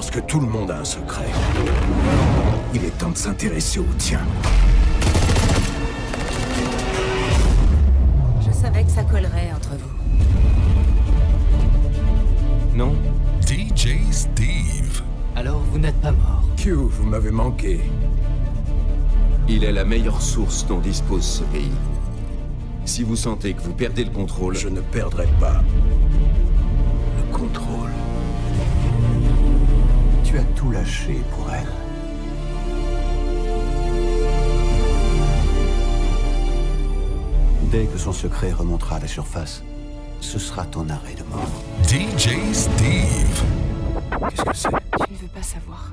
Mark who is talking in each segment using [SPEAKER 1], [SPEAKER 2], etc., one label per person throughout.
[SPEAKER 1] Parce que tout le monde a un secret. Il est temps de s'intéresser au tien.
[SPEAKER 2] Je savais que ça collerait entre vous.
[SPEAKER 1] Non?
[SPEAKER 3] DJ Steve.
[SPEAKER 4] Alors vous n'êtes pas mort.
[SPEAKER 1] Q, vous m'avez manqué.
[SPEAKER 5] Il est la meilleure source dont dispose ce pays. Si vous sentez que vous perdez le contrôle,
[SPEAKER 1] je ne perdrai pas.
[SPEAKER 6] tout pour elle. Dès que son secret remontera à la surface, ce sera ton arrêt de mort.
[SPEAKER 3] DJ Steve.
[SPEAKER 1] Qu'est-ce que c'est?
[SPEAKER 7] Tu ne veux pas savoir.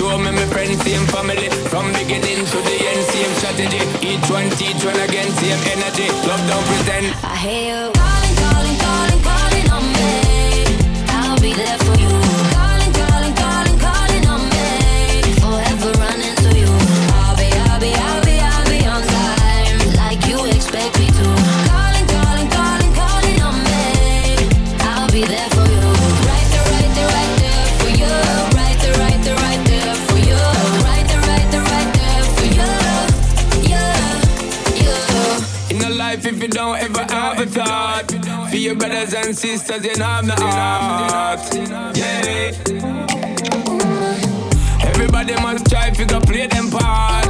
[SPEAKER 8] show
[SPEAKER 9] me
[SPEAKER 8] my
[SPEAKER 10] friends, same family. From beginning to the end, same strategy. Each one teach one again, same energy. Love don't pretend.
[SPEAKER 9] I hear you. and sisters, you know I'm the heart. Yeah. Everybody must try to play them part.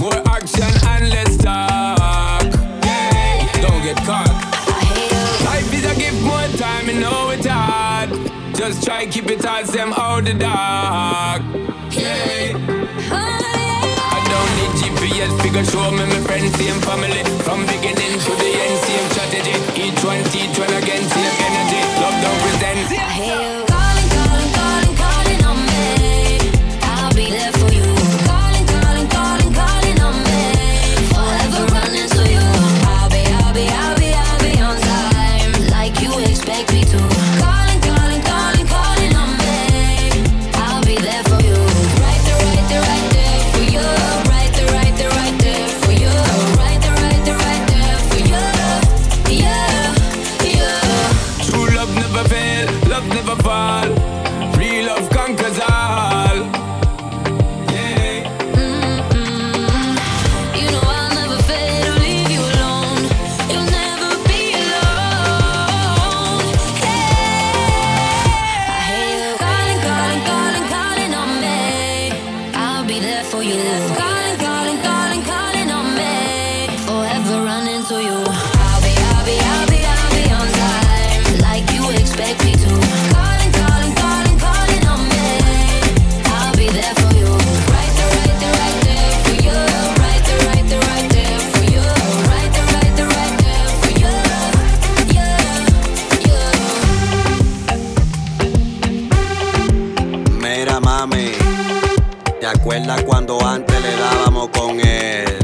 [SPEAKER 9] More action and less talk. Yeah. Don't get caught. Life is a gift, more time, you know it's hard. Just try keep it as them out the dark. Yeah GPS figure show me my friends, same family From beginning to the end, same chatting Twenty twenty 20 again, same energy. Love, don't pretend.
[SPEAKER 4] ¿Te
[SPEAKER 11] acuerdas cuando antes le dábamos con
[SPEAKER 10] él?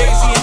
[SPEAKER 10] crazy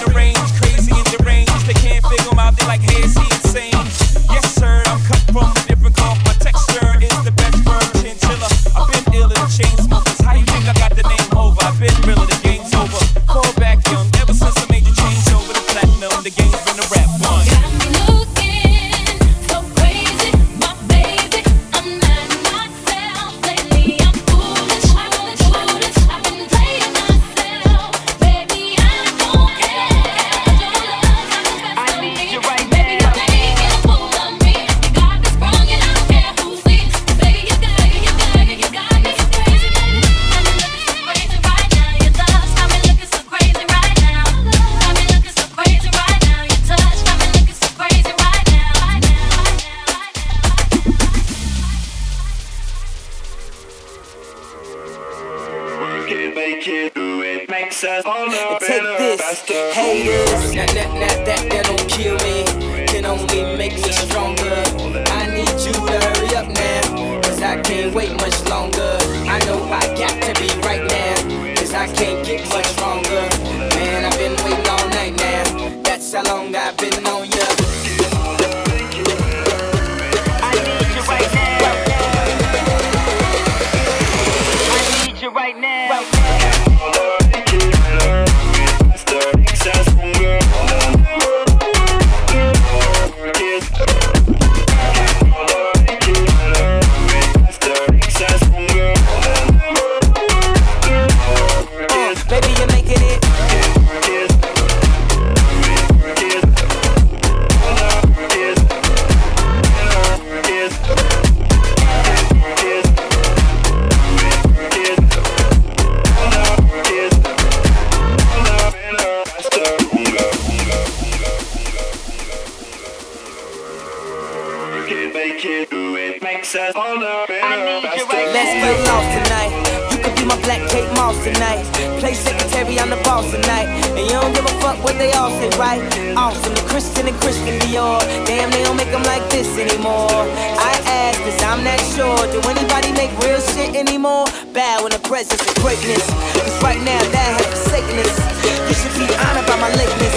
[SPEAKER 7] You
[SPEAKER 12] should be honored by my lateness.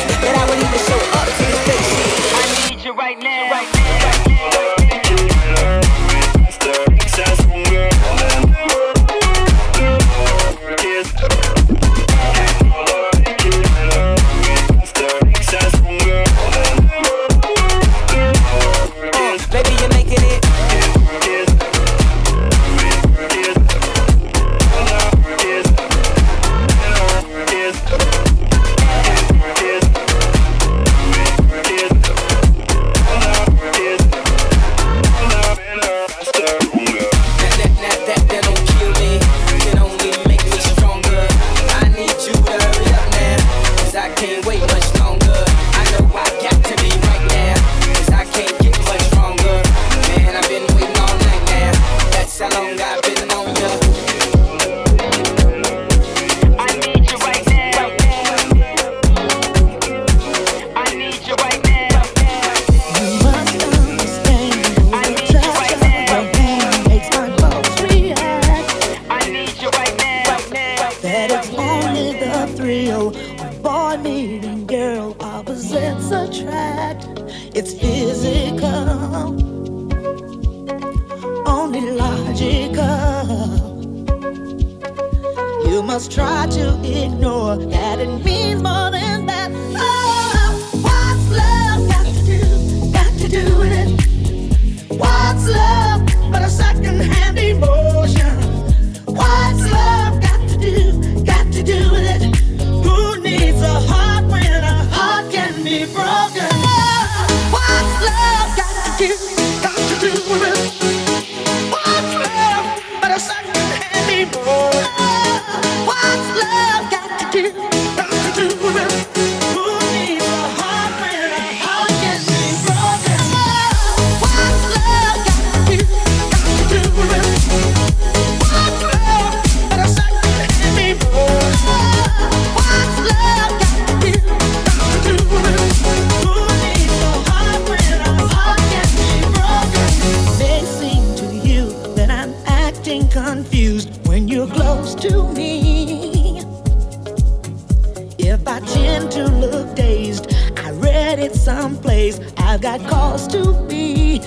[SPEAKER 13] If I tend to look dazed, I read it someplace. I've got cause to be.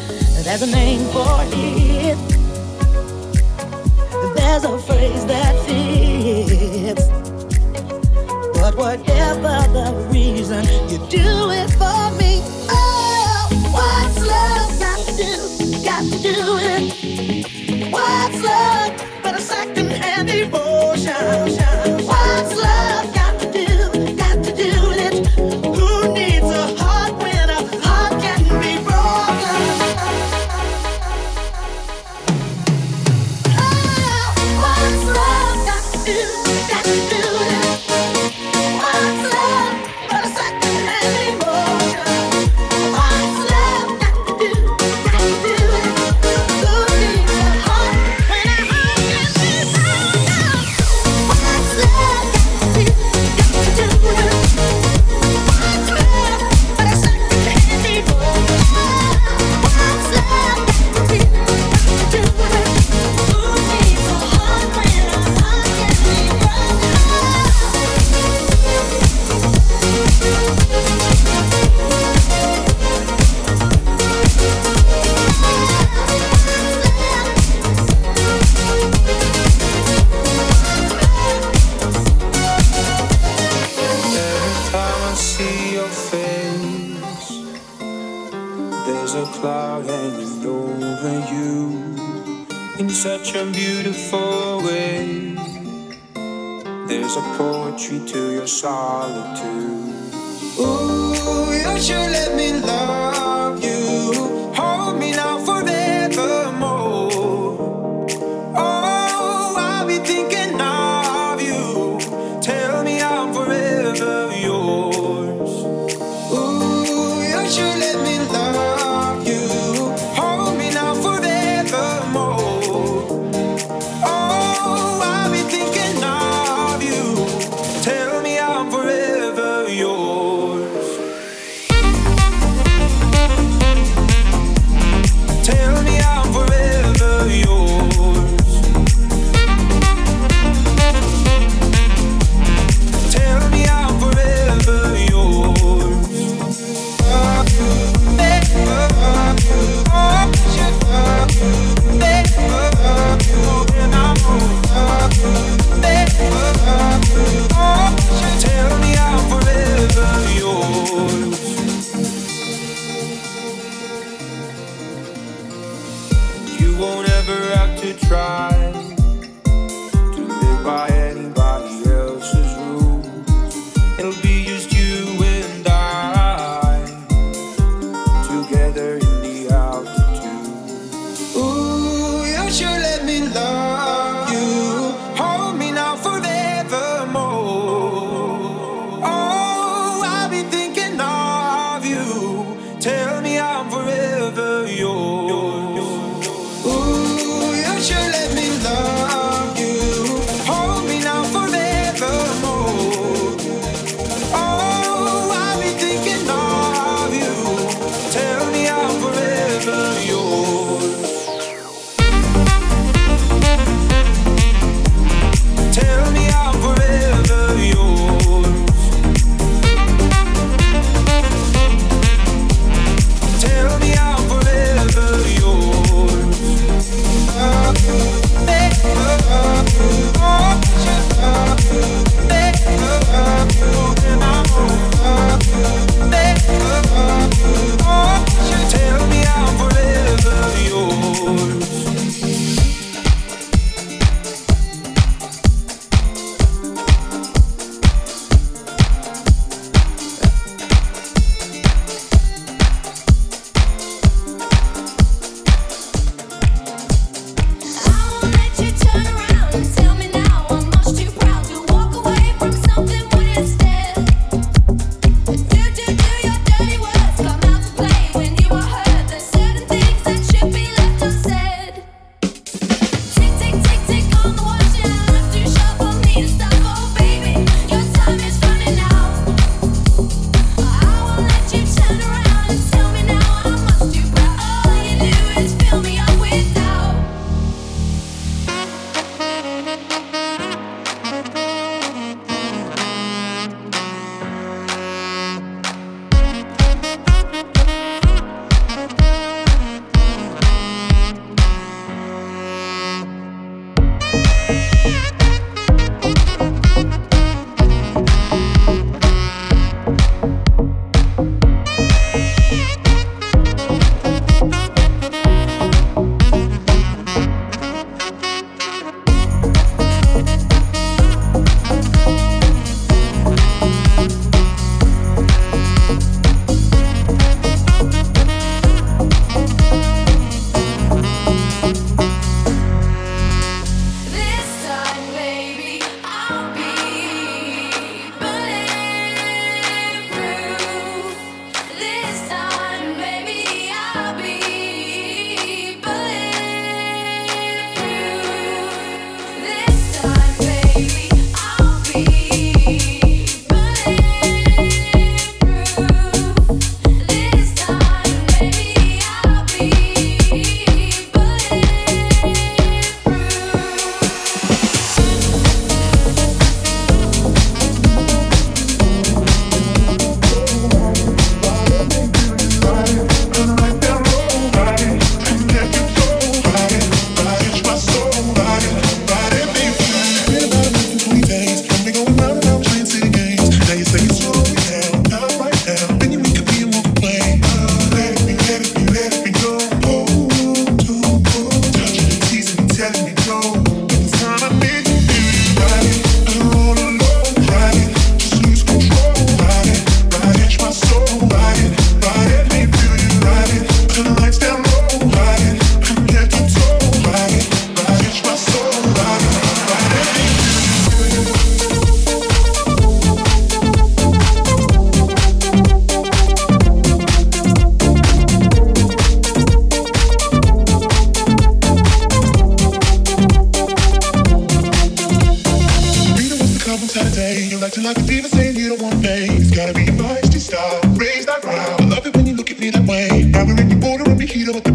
[SPEAKER 13] There's a name for it. There's a phrase that fits. But whatever the reason, you do it for me. Oh, what's love got to? Got to do it. What's love?
[SPEAKER 14] devotion.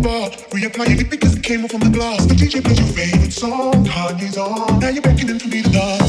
[SPEAKER 14] bar. Reapplying it because it came off on the glass. The DJ played your favorite song, Kanye's on. Now you're beckoning for me to dance.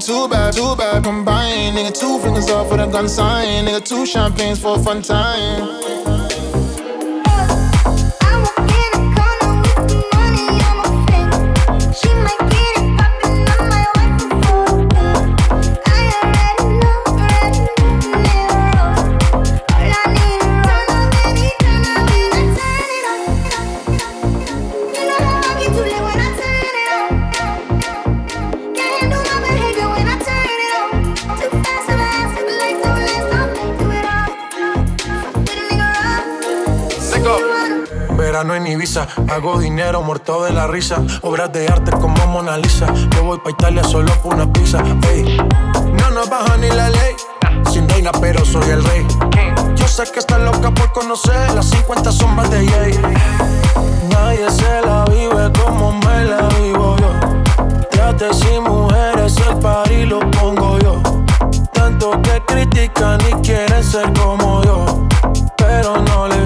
[SPEAKER 15] feeling too bad, too bad. Combine, nigga, two fingers off with a gun sign, nigga, two champagnes for a fun time.
[SPEAKER 16] Hago dinero muerto de la risa. Obras de arte como Mona Lisa. Yo voy pa' Italia solo por una pizza. Ey. No nos baja ni la ley. Sin reina, pero soy el rey. Yo sé que estás loca por conocer las 50 sombras de Jay. Nadie se la vive como me la vivo yo. Trates y mujeres, el par lo pongo yo. Tanto que critican y quieren ser como yo. Pero no le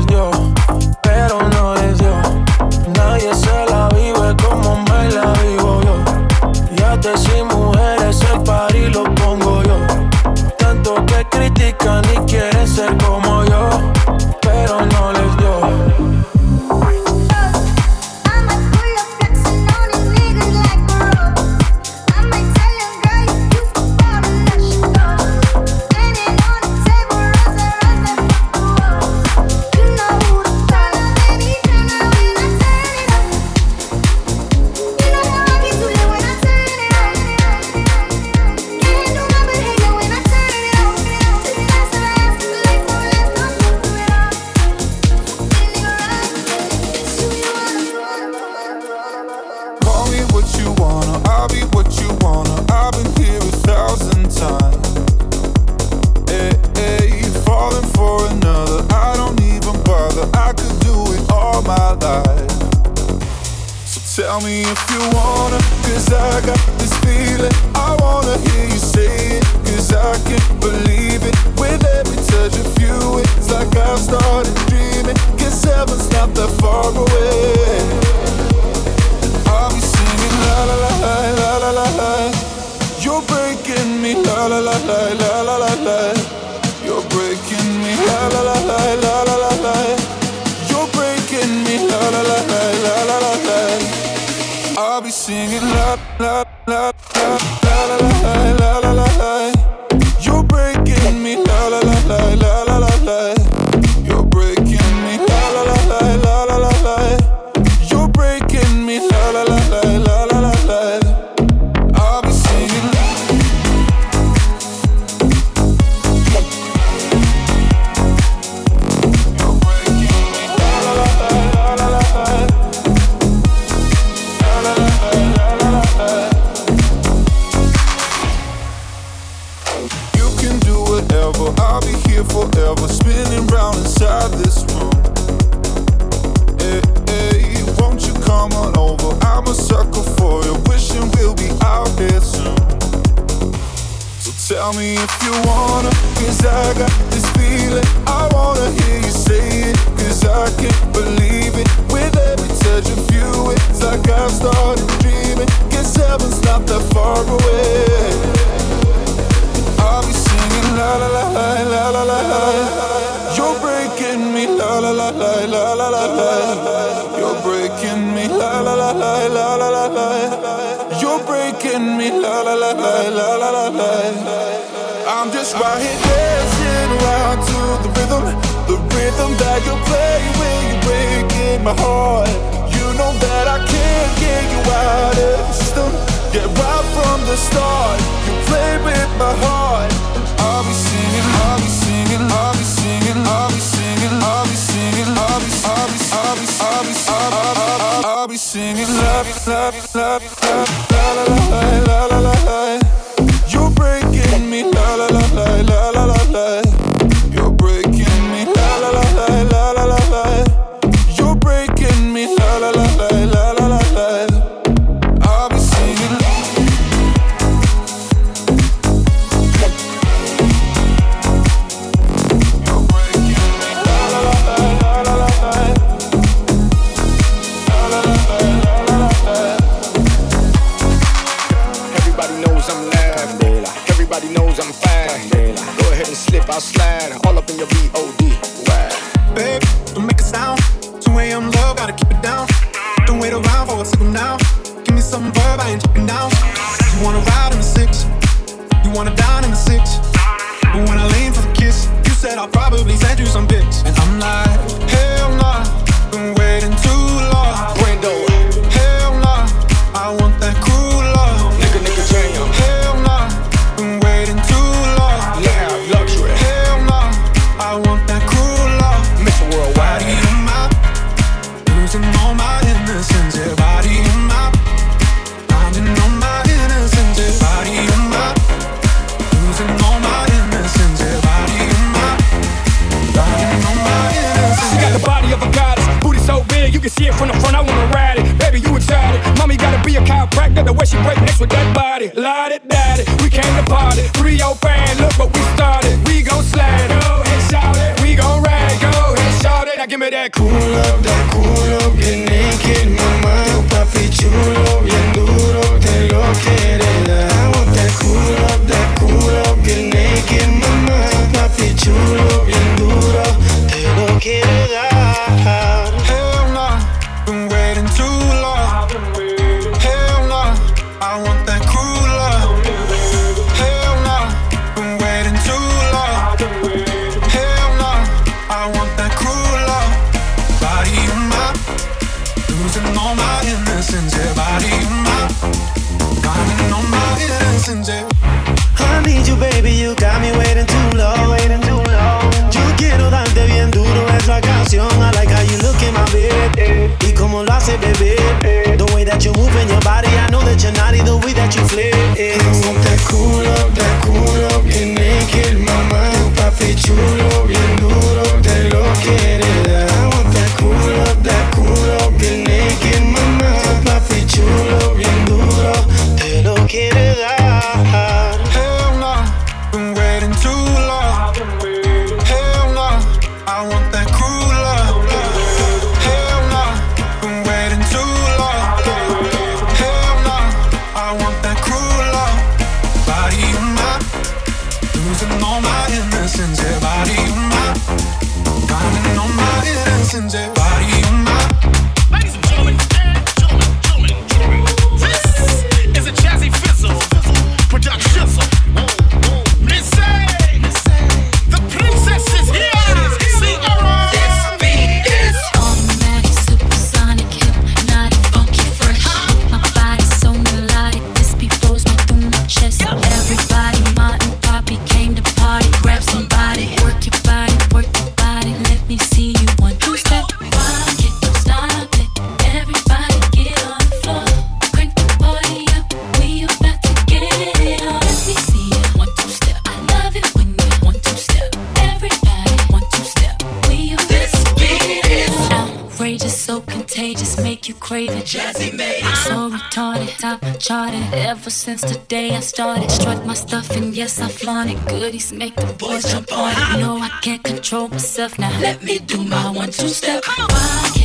[SPEAKER 16] started.
[SPEAKER 10] Ever since the day I started, strut my stuff and yes I flaunt it. Goodies make the boys jump on it. No, I can't control myself now. Let me do my one two step. Come on.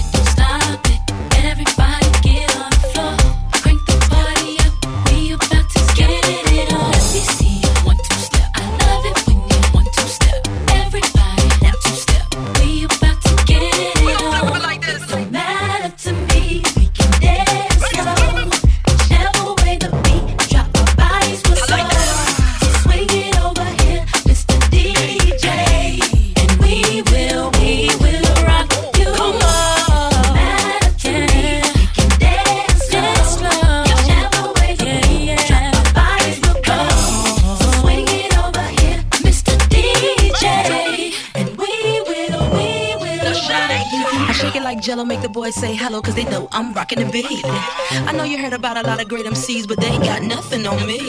[SPEAKER 17] always say hello cause they know I'm rocking the beat. I know you heard about a lot of great MCs, but they ain't got nothing on me.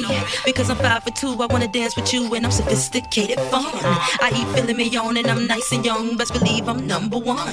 [SPEAKER 17] Because I'm five for two, I wanna dance with you and I'm sophisticated fun. I eat filet mignon and I'm nice and young, best believe I'm number one.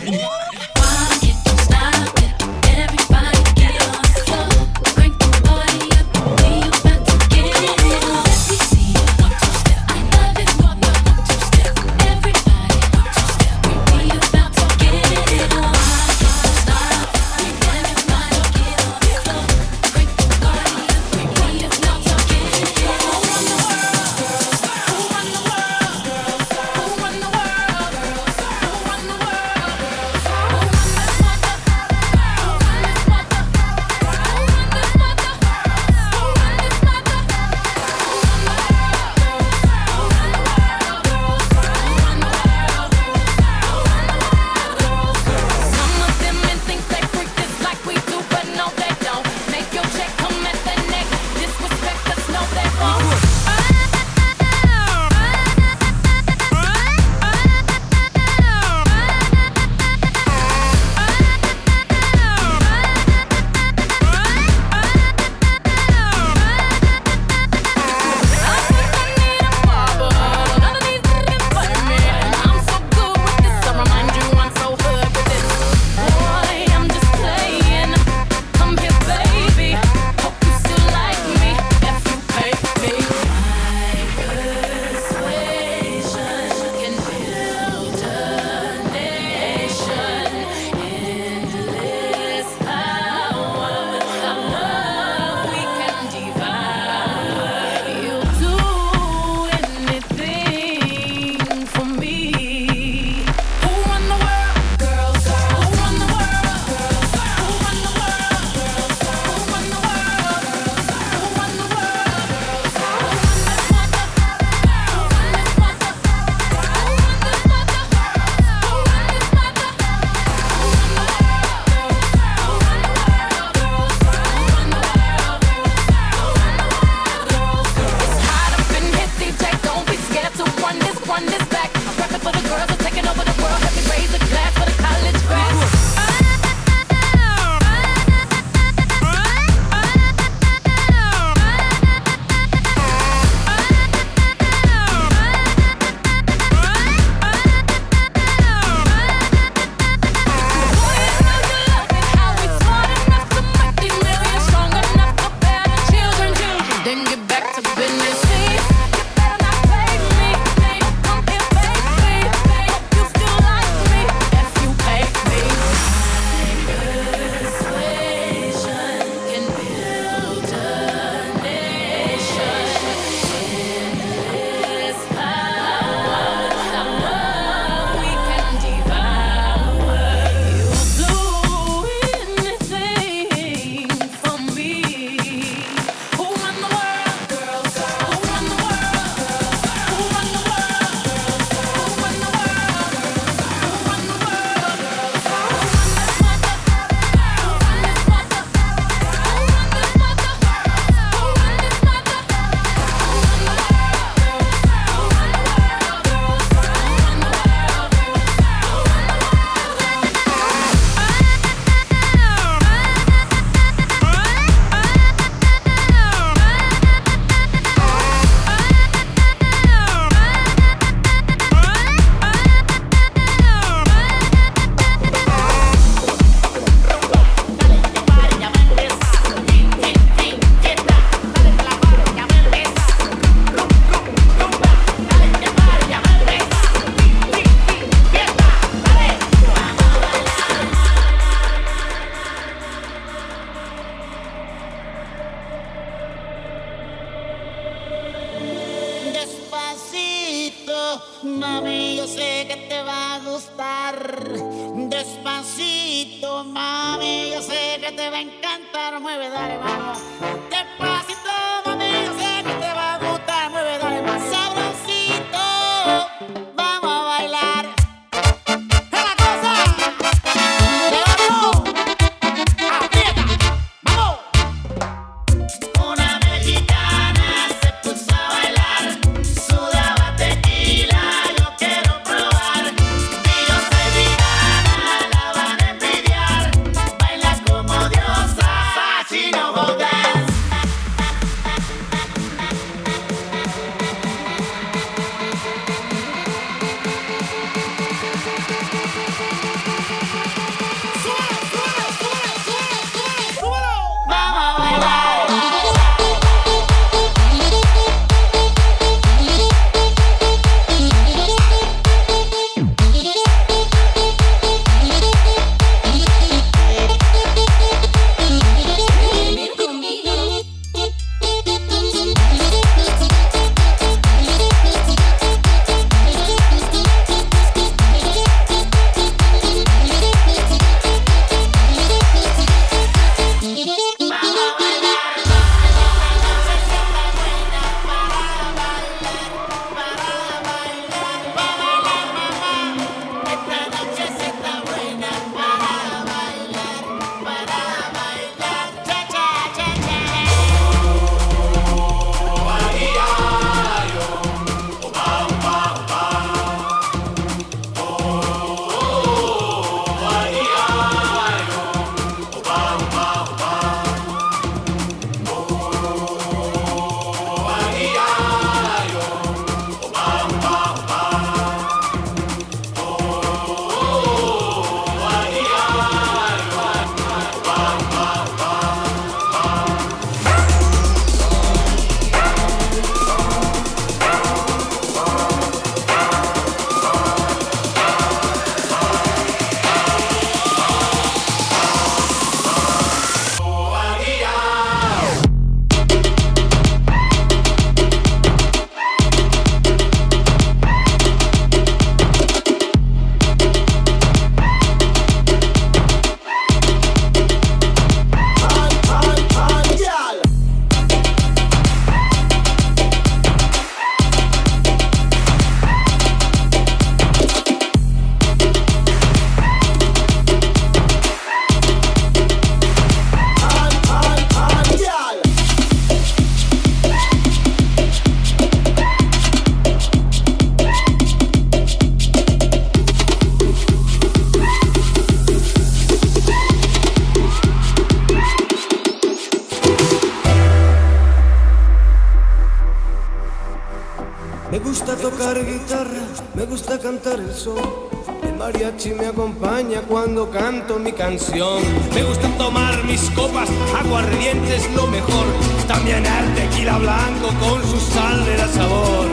[SPEAKER 18] El mariachi me acompaña cuando canto mi canción. Me gusta tomar mis copas, aguardiente es lo mejor. También el tequila blanco con su sal de la sabor.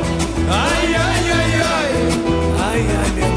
[SPEAKER 18] ay, ay, ay, ay, ay. ay, ay.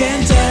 [SPEAKER 7] I
[SPEAKER 19] tell